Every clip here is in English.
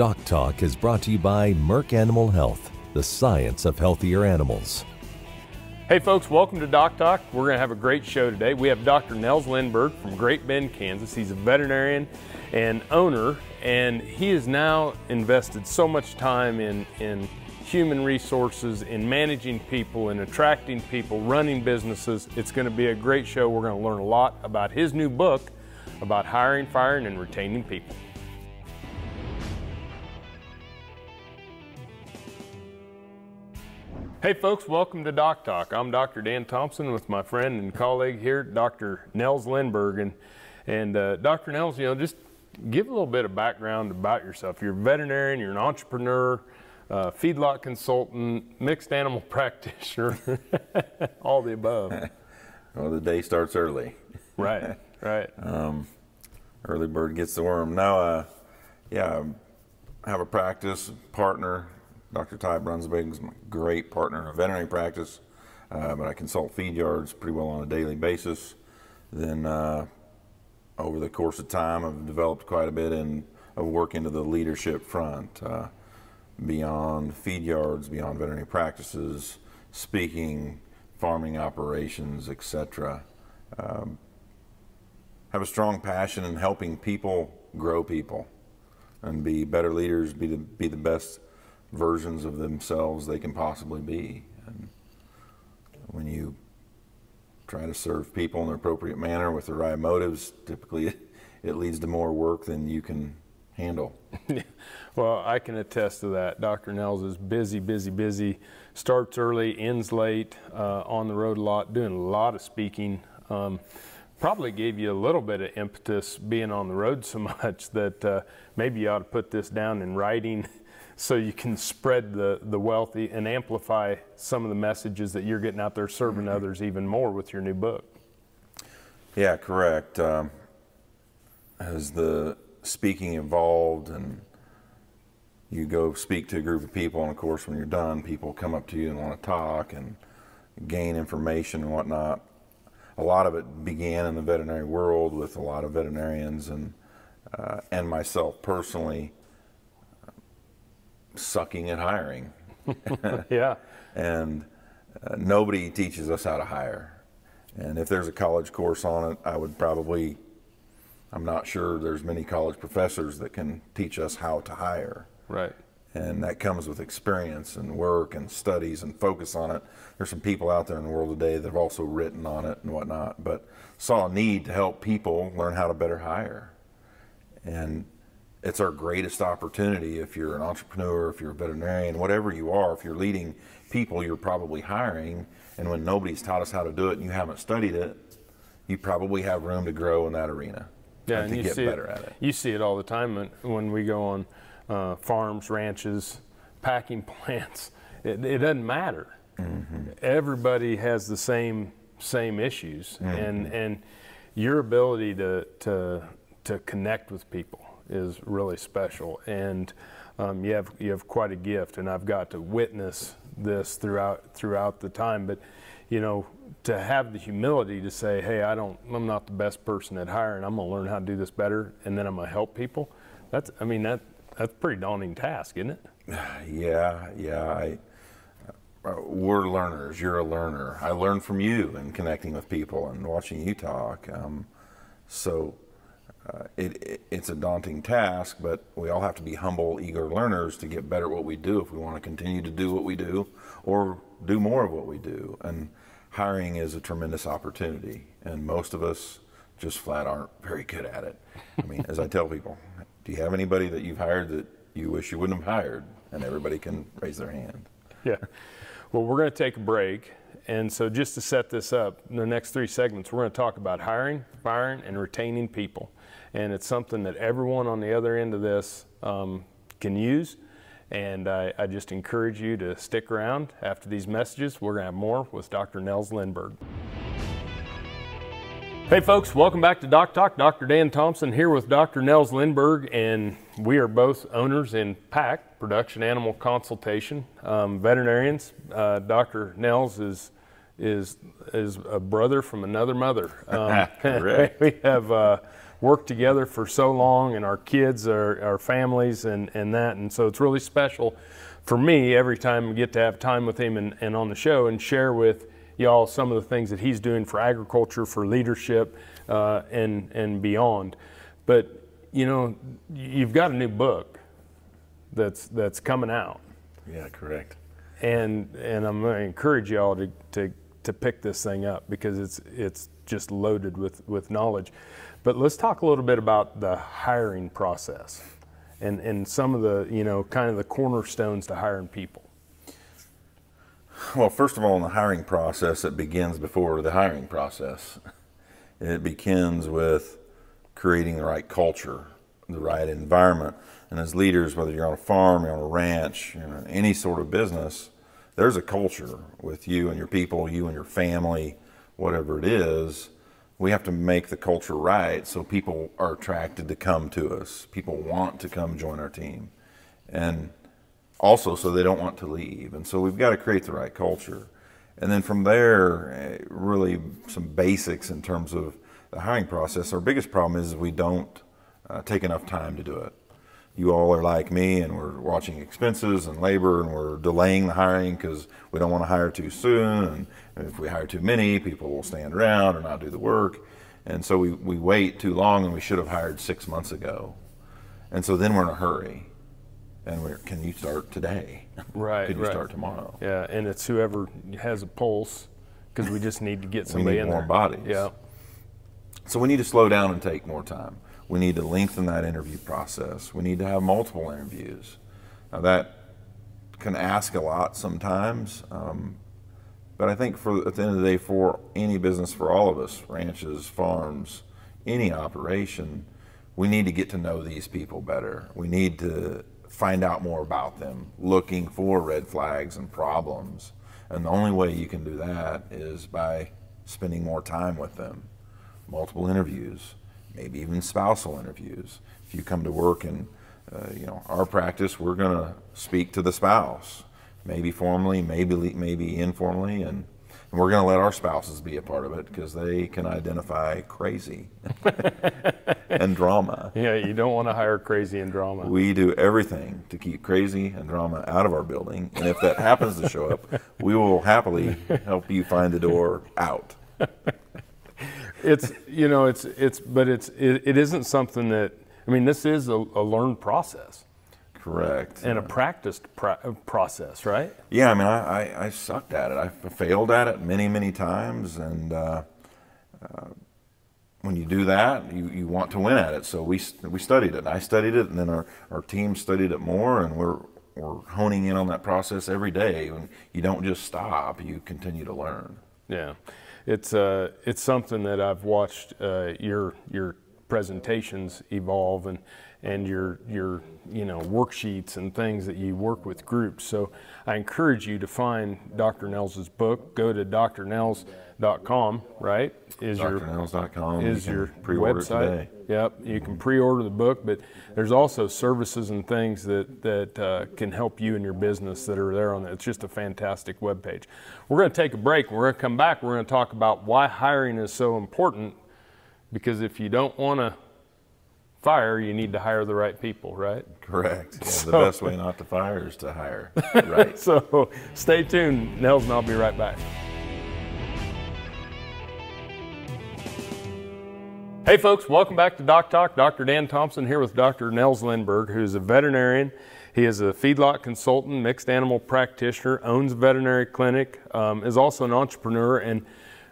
Doc Talk is brought to you by Merck Animal Health, the science of healthier animals. Hey folks, welcome to Doc Talk. We're going to have a great show today. We have Dr. Nels Lindberg from Great Bend, Kansas. He's a veterinarian and owner, and he has now invested so much time in, in human resources, in managing people, in attracting people, running businesses. It's going to be a great show. We're going to learn a lot about his new book about hiring, firing, and retaining people. Hey folks, welcome to Doc Talk. I'm Dr. Dan Thompson with my friend and colleague here, Dr. Nels Lindberg. And, and uh, Dr. Nels, you know, just give a little bit of background about yourself. You're a veterinarian, you're an entrepreneur, uh, feedlot consultant, mixed animal practitioner, all the above. well, the day starts early. Right, right. um, early bird gets the worm. Now, uh, yeah, I have a practice partner Dr. Ty Brunswig is my great partner in a veterinary practice, uh, but I consult feed yards pretty well on a daily basis. Then uh, over the course of time, I've developed quite a bit in, of work into the leadership front, uh, beyond feed yards, beyond veterinary practices, speaking, farming operations, etc. Um, have a strong passion in helping people grow people and be better leaders, be the, be the best versions of themselves they can possibly be. And when you try to serve people in the appropriate manner with the right motives, typically it, leads to more work than you can handle. well, I can attest to that. Dr. Nels is busy, busy, busy. Starts early, ends late, uh, on the road a lot, doing a lot of speaking. Um, probably gave you a little bit of impetus being on the road so much that uh, maybe you ought to put this down in writing so you can spread the, the wealthy and amplify some of the messages that you're getting out there serving mm-hmm. others even more with your new book. Yeah, correct. Um, as the speaking evolved and you go speak to a group of people, and of course, when you're done, people come up to you and want to talk and gain information and whatnot. A lot of it began in the veterinary world with a lot of veterinarians and uh, and myself personally sucking at hiring. yeah. and uh, nobody teaches us how to hire. And if there's a college course on it, I would probably, I'm not sure there's many college professors that can teach us how to hire. Right. And that comes with experience and work and studies and focus on it. There's some people out there in the world today that have also written on it and whatnot, but saw a need to help people learn how to better hire. And it's our greatest opportunity if you're an entrepreneur, if you're a veterinarian, whatever you are, if you're leading people, you're probably hiring. And when nobody's taught us how to do it and you haven't studied it, you probably have room to grow in that arena. Yeah, and, and you see it, it, You see it all the time when, when we go on uh, farms, ranches, packing plants. It, it doesn't matter. Mm-hmm. Everybody has the same same issues, mm-hmm. and and your ability to to to connect with people is really special, and um, you have you have quite a gift, and I've got to witness this throughout throughout the time. But you know, to have the humility to say, "Hey, I don't, I'm not the best person at hiring. I'm going to learn how to do this better, and then I'm going to help people." That's, I mean, that that's a pretty daunting task, isn't it? Yeah, yeah. I, uh, we're learners. You're a learner. I learn from you and connecting with people and watching you talk. Um, so uh, it, it, it's a daunting task, but we all have to be humble, eager learners to get better at what we do if we want to continue to do what we do or do more of what we do. And hiring is a tremendous opportunity, and most of us just flat aren't very good at it. I mean, as I tell people, do you have anybody that you've hired that you wish you wouldn't have hired? And everybody can raise their hand. Yeah. Well, we're going to take a break. And so, just to set this up, in the next three segments, we're going to talk about hiring, firing, and retaining people and it's something that everyone on the other end of this um, can use. And I, I, just encourage you to stick around after these messages. We're going to have more with Dr. Nels Lindberg. Hey folks, welcome back to Doc Talk. Dr. Dan Thompson here with Dr. Nels Lindberg, and we are both owners in PAC, Production Animal Consultation, um, veterinarians. Uh, Dr. Nels is is is a brother from another mother. Um, we have uh, worked together for so long, and our kids, our, our families, and, and that. And so it's really special for me every time we get to have time with him and, and on the show and share with y'all some of the things that he's doing for agriculture, for leadership, uh, and, and beyond. But, you know, you've got a new book that's, that's coming out. Yeah, correct. And, and I'm going to encourage y'all to, to, to pick this thing up because it's, it's just loaded with, with knowledge. But let's talk a little bit about the hiring process and, and some of the, you know, kind of the cornerstones to hiring people. Well, first of all, in the hiring process, it begins before the hiring process. It begins with creating the right culture, the right environment. And as leaders, whether you're on a farm, you're on a ranch, you're in any sort of business, there's a culture with you and your people, you and your family, whatever it is we have to make the culture right so people are attracted to come to us. People want to come join our team. And also so they don't want to leave. And so we've got to create the right culture. And then from there, eh, really some basics in terms of the hiring process. Our biggest problem is we don't uh, take enough time to do it you all are like me and we're watching expenses and labor and we're delaying the hiring because we don't want to hire too soon. And if we hire too many, people will stand around or not do the work. And so we, we wait too long and we should have hired six months ago. And so then we're in a hurry. And we're, can you start today? Right. can you right. start tomorrow? Yeah, and it's whoever has a pulse because we just need to get somebody we need in more there. bodies. Yeah. So we need to slow down and take more time. We need to lengthen that interview process. We need to have multiple interviews. Now that can ask a lot sometimes, um, but I think for at the end of the day, for any business, for all of us, ranches, farms, any operation, we need to get to know these people better. We need to find out more about them, looking for red flags and problems. And the only way you can do that is by spending more time with them, multiple interviews maybe even spousal interviews. If you come to work and uh, you know our practice, we're going to speak to the spouse, maybe formally, maybe maybe informally, and, and we're going to let our spouses be a part of it because they can identify crazy and drama. Yeah, you don't want to hire crazy and drama. We do everything to keep crazy and drama out of our building, and if that happens to show up, we will happily help you find the door out it's you know it's it's but it's it, it isn't something that I mean this is a, a learned process. Correct. And a practiced process, right? Yeah, I mean, I, I, I, sucked at it. I failed at it many, many times. And uh, uh, when you do that, you, you want to win at it. So we, we studied it. I studied it, and then our, our team studied it more, and we're, we're honing in on that process every day. And you don't just stop, you continue to learn. Yeah it's uh, it's something that I've watched uh, your your presentations evolve and and your your you know worksheets and things that you work with groups. So I encourage you to find Dr. Nels's book. Go to drnels.com. Right? Is your drnels.com. Is you your pre-order website? Today. Yep. You can pre-order the book, but there's also services and things that that uh, can help you and your business that are there on it. It's just a fantastic web page. We're going to take a break. We're going to come back. We're going to talk about why hiring is so important. Because if you don't want to fire, you need to hire the right people, right? Correct. Yeah, so, the best way not to fire is to hire. Right. so stay tuned. Nels and I'll be right back. Hey folks, welcome back to Doc Talk. Dr. Dan Thompson here with Dr. Nels Lindberg, who's a veterinarian. He is a feedlot consultant, mixed animal practitioner, owns a veterinary clinic, um, is also an entrepreneur, and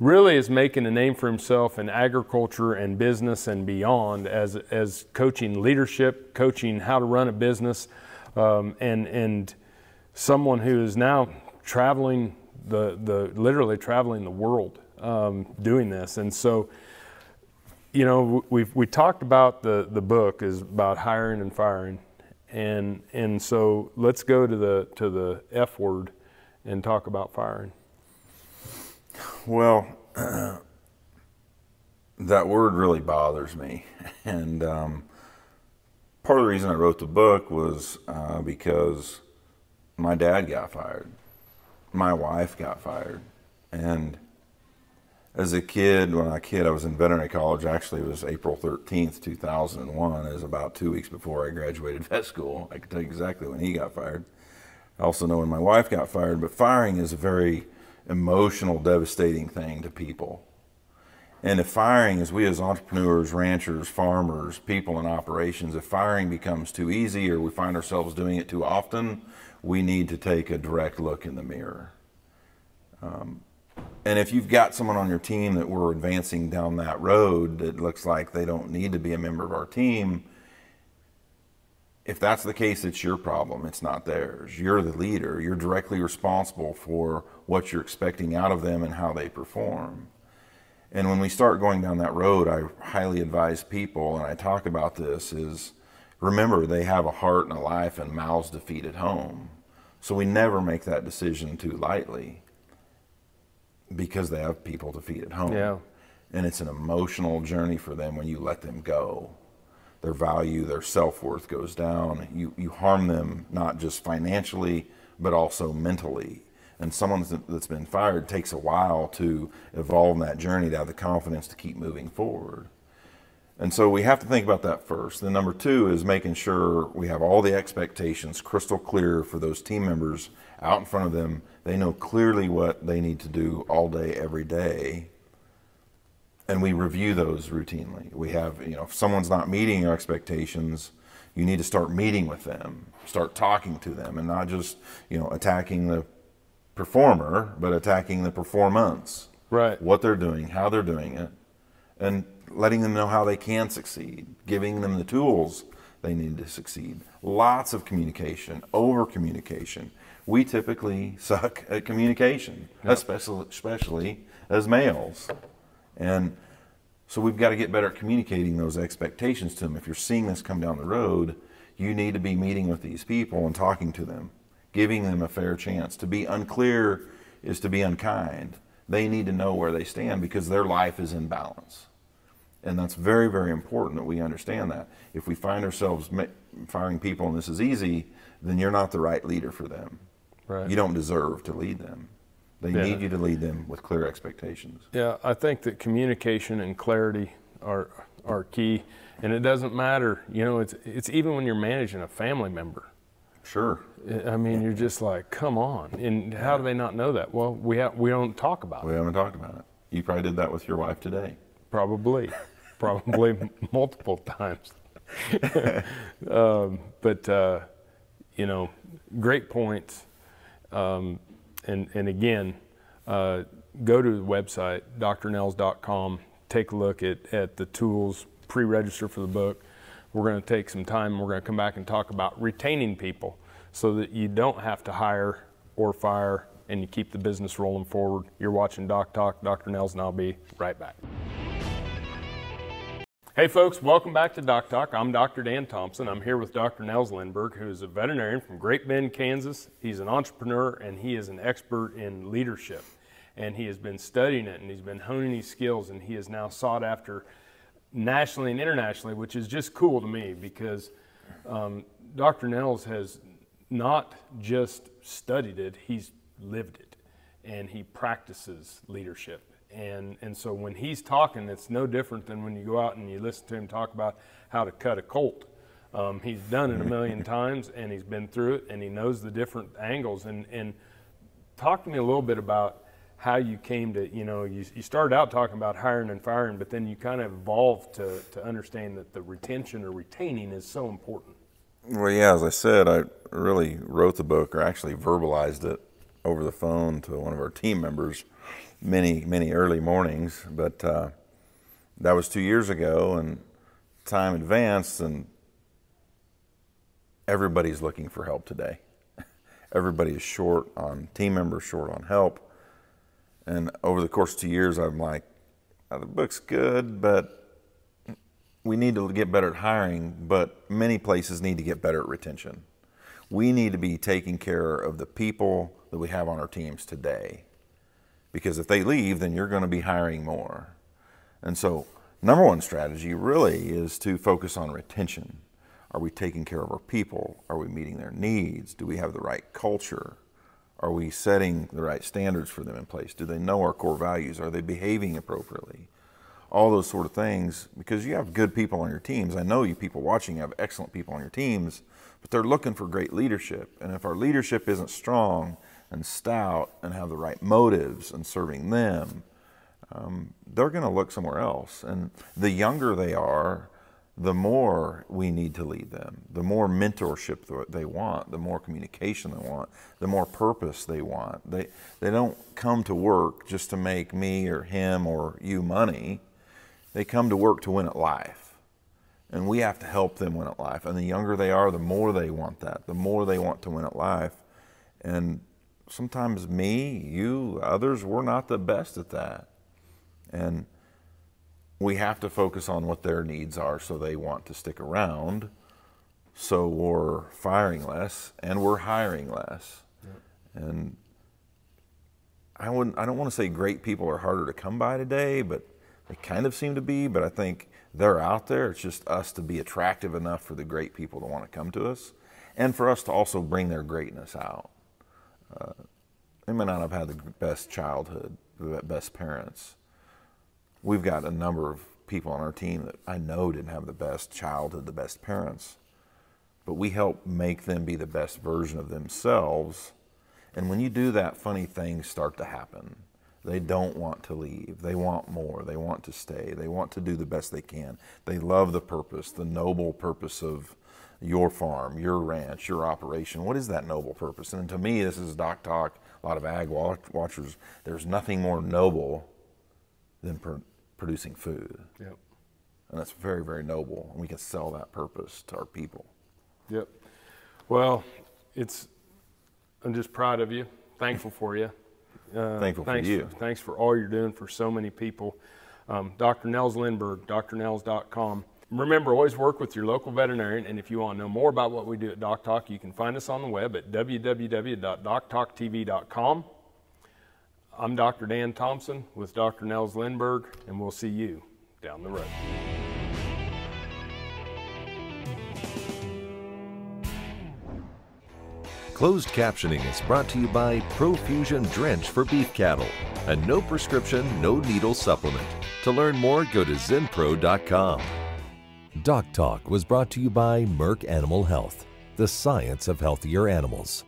really is making a name for himself in agriculture and business and beyond as, as coaching leadership, coaching how to run a business, um, and, and someone who is now traveling the, the literally traveling the world um, doing this. And so, you know, we've, we talked about the, the book is about hiring and firing. And, and so let's go to the, to the F word and talk about firing. Well, that word really bothers me. And um, part of the reason I wrote the book was uh, because my dad got fired, my wife got fired, and as a kid, when I was a kid, I was in veterinary college. Actually, it was April 13th, 2001. It was about two weeks before I graduated vet school. I can tell you exactly when he got fired. I also know when my wife got fired, but firing is a very emotional, devastating thing to people. And if firing, as we as entrepreneurs, ranchers, farmers, people in operations, if firing becomes too easy or we find ourselves doing it too often, we need to take a direct look in the mirror. Um, and if you've got someone on your team that we're advancing down that road that looks like they don't need to be a member of our team, if that's the case, it's your problem. It's not theirs. You're the leader. You're directly responsible for what you're expecting out of them and how they perform. And when we start going down that road, I highly advise people, and I talk about this, is remember they have a heart and a life and mouths to feed at home. So we never make that decision too lightly because they have people to feed at home. Yeah. And it's an emotional journey for them when you let them go. Their value, their self worth goes down. You, you harm them not just financially, but also mentally. And someone that's been fired takes a while to evolve in that journey to have the confidence to keep moving forward. And so we have to think about that first. Then number two is making sure we have all the expectations crystal clear for those team members out in front of them. They know clearly what they need to do all day, every day. And we review those routinely. We have, you know, if someone's not meeting your expectations, you need to start meeting with them, start talking to them, and not just, you know, attacking the performer, but attacking the performance. Right. What they're doing, how they're doing it, and letting them know how they can succeed, giving them the tools they need to succeed. Lots of communication, over communication. We typically suck at communication, yep. especially, especially as males. And so we've got to get better at communicating those expectations to them. If you're seeing this come down the road, you need to be meeting with these people and talking to them giving them a fair chance. To be unclear is to be unkind. They need to know where they stand because their life is in balance. And that's very, very important that we understand that. If we find ourselves firing people and this is easy, then you're not the right leader for them. Right. You don't deserve to lead them. They yeah. need you to lead them with clear expectations. Yeah, I think that communication and clarity are are key. And it doesn't matter, you know, it's it's even when you're managing a family member. Sure. I mean, you're just like, come on. And how do they not know that? Well, we have, we don't talk about we it. We haven't talked about it. You probably did that with your wife today. Probably, probably multiple times. um, but uh, you know, great points. Um, and and again, uh, go to the website drnels.com. Take a look at at the tools. Pre-register for the book we're going to take some time and we're going to come back and talk about retaining people so that you don't have to hire or fire and you keep the business rolling forward. You're watching Doc Talk. Dr. Nels and I'll be right back. Hey folks, welcome back to Doc Talk. I'm Dr. Dan Thompson. I'm here with Dr. Nels Lindberg, who is a veterinarian from Great Bend, Kansas. He's an entrepreneur and he is an expert in leadership. And he has been studying it and he's been honing his skills and he is now sought after nationally and internationally, which is just cool to me because um, Dr. Nels has not just studied it, he's lived it and he practices leadership. And, and so when he's talking, it's no different than when you go out and you listen to him talk about how to cut a colt. Um, he's done it a million times and he's been through it and he knows the different angles. And, and talk to me a little bit about how you came to, you know, you, you started out talking about hiring and firing, but then you kind of evolved to, to understand that the retention or retaining is so important. Well, yeah, as I said, I really wrote the book or actually verbalized it over the phone to one of our team members many, many early mornings. But uh, that was two years ago, and time advanced, and everybody's looking for help today. Everybody is short on team members, short on help. And over the course of two years, I'm like, oh, the book's good, but we need to get better at hiring, but many places need to get better at retention. We need to be taking care of the people that we have on our teams today. Because if they leave, then you're going to be hiring more. And so, number one strategy really is to focus on retention. Are we taking care of our people? Are we meeting their needs? Do we have the right culture? Are we setting the right standards for them in place? Do they know our core values? Are they behaving appropriately? All those sort of things, because you have good people on your teams. I know you people watching have excellent people on your teams, but they're looking for great leadership. And if our leadership isn't strong and stout and have the right motives and serving them, um, they're going to look somewhere else. And the younger they are, the more we need to lead them, the more mentorship they want, the more communication they want, the more purpose they want. They, they don't come to work just to make me or him or you money. They come to work to win at life. And we have to help them win at life. And the younger they are, the more they want that, the more they want to win at life. And sometimes me, you, others, we're not the best at that. And we have to focus on what their needs are so they want to stick around. So we're firing less and we're hiring less. Yep. And I wouldn't I don't want to say great people are harder to come by today, but they kind of seem to be, but I think they're out there. It's just us to be attractive enough for the great people to want to come to us and for us to also bring their greatness out. Uh, they may not have had the best childhood, the best parents, we've got a number of people on our team that I know didn't have the best childhood, the best parents, but we help make them be the best version of themselves. And when you do that, funny things start to happen. They don't want to leave. They want more. They want to stay. They want to do the best they can. They love the purpose, the noble purpose of your farm, your ranch, your operation. What is that noble purpose? And to me, this is Doc Talk, a lot of ag watchers. There's nothing more noble than producing food. Yep. And that's very, very noble. And we can sell that purpose to our people. Yep. Well, it's, I'm just proud of you, thankful for you. Uh, thankful for you. For, thanks for all you're doing for so many people. Um, Dr. Nels Lindberg, drnels.com. Remember, always work with your local veterinarian. And if you want to know more about what we do at Doc Talk, you can find us on the web at www.doctalktv.com. I'm Dr. Dan Thompson with Dr. Nels Lindberg, and we'll see you down the road. Closed captioning is brought to you by Profusion Drench for beef cattle, a no prescription, no needle supplement. To learn more, go to zinpro.com. Doc Talk was brought to you by Merck Animal Health, the science of healthier animals.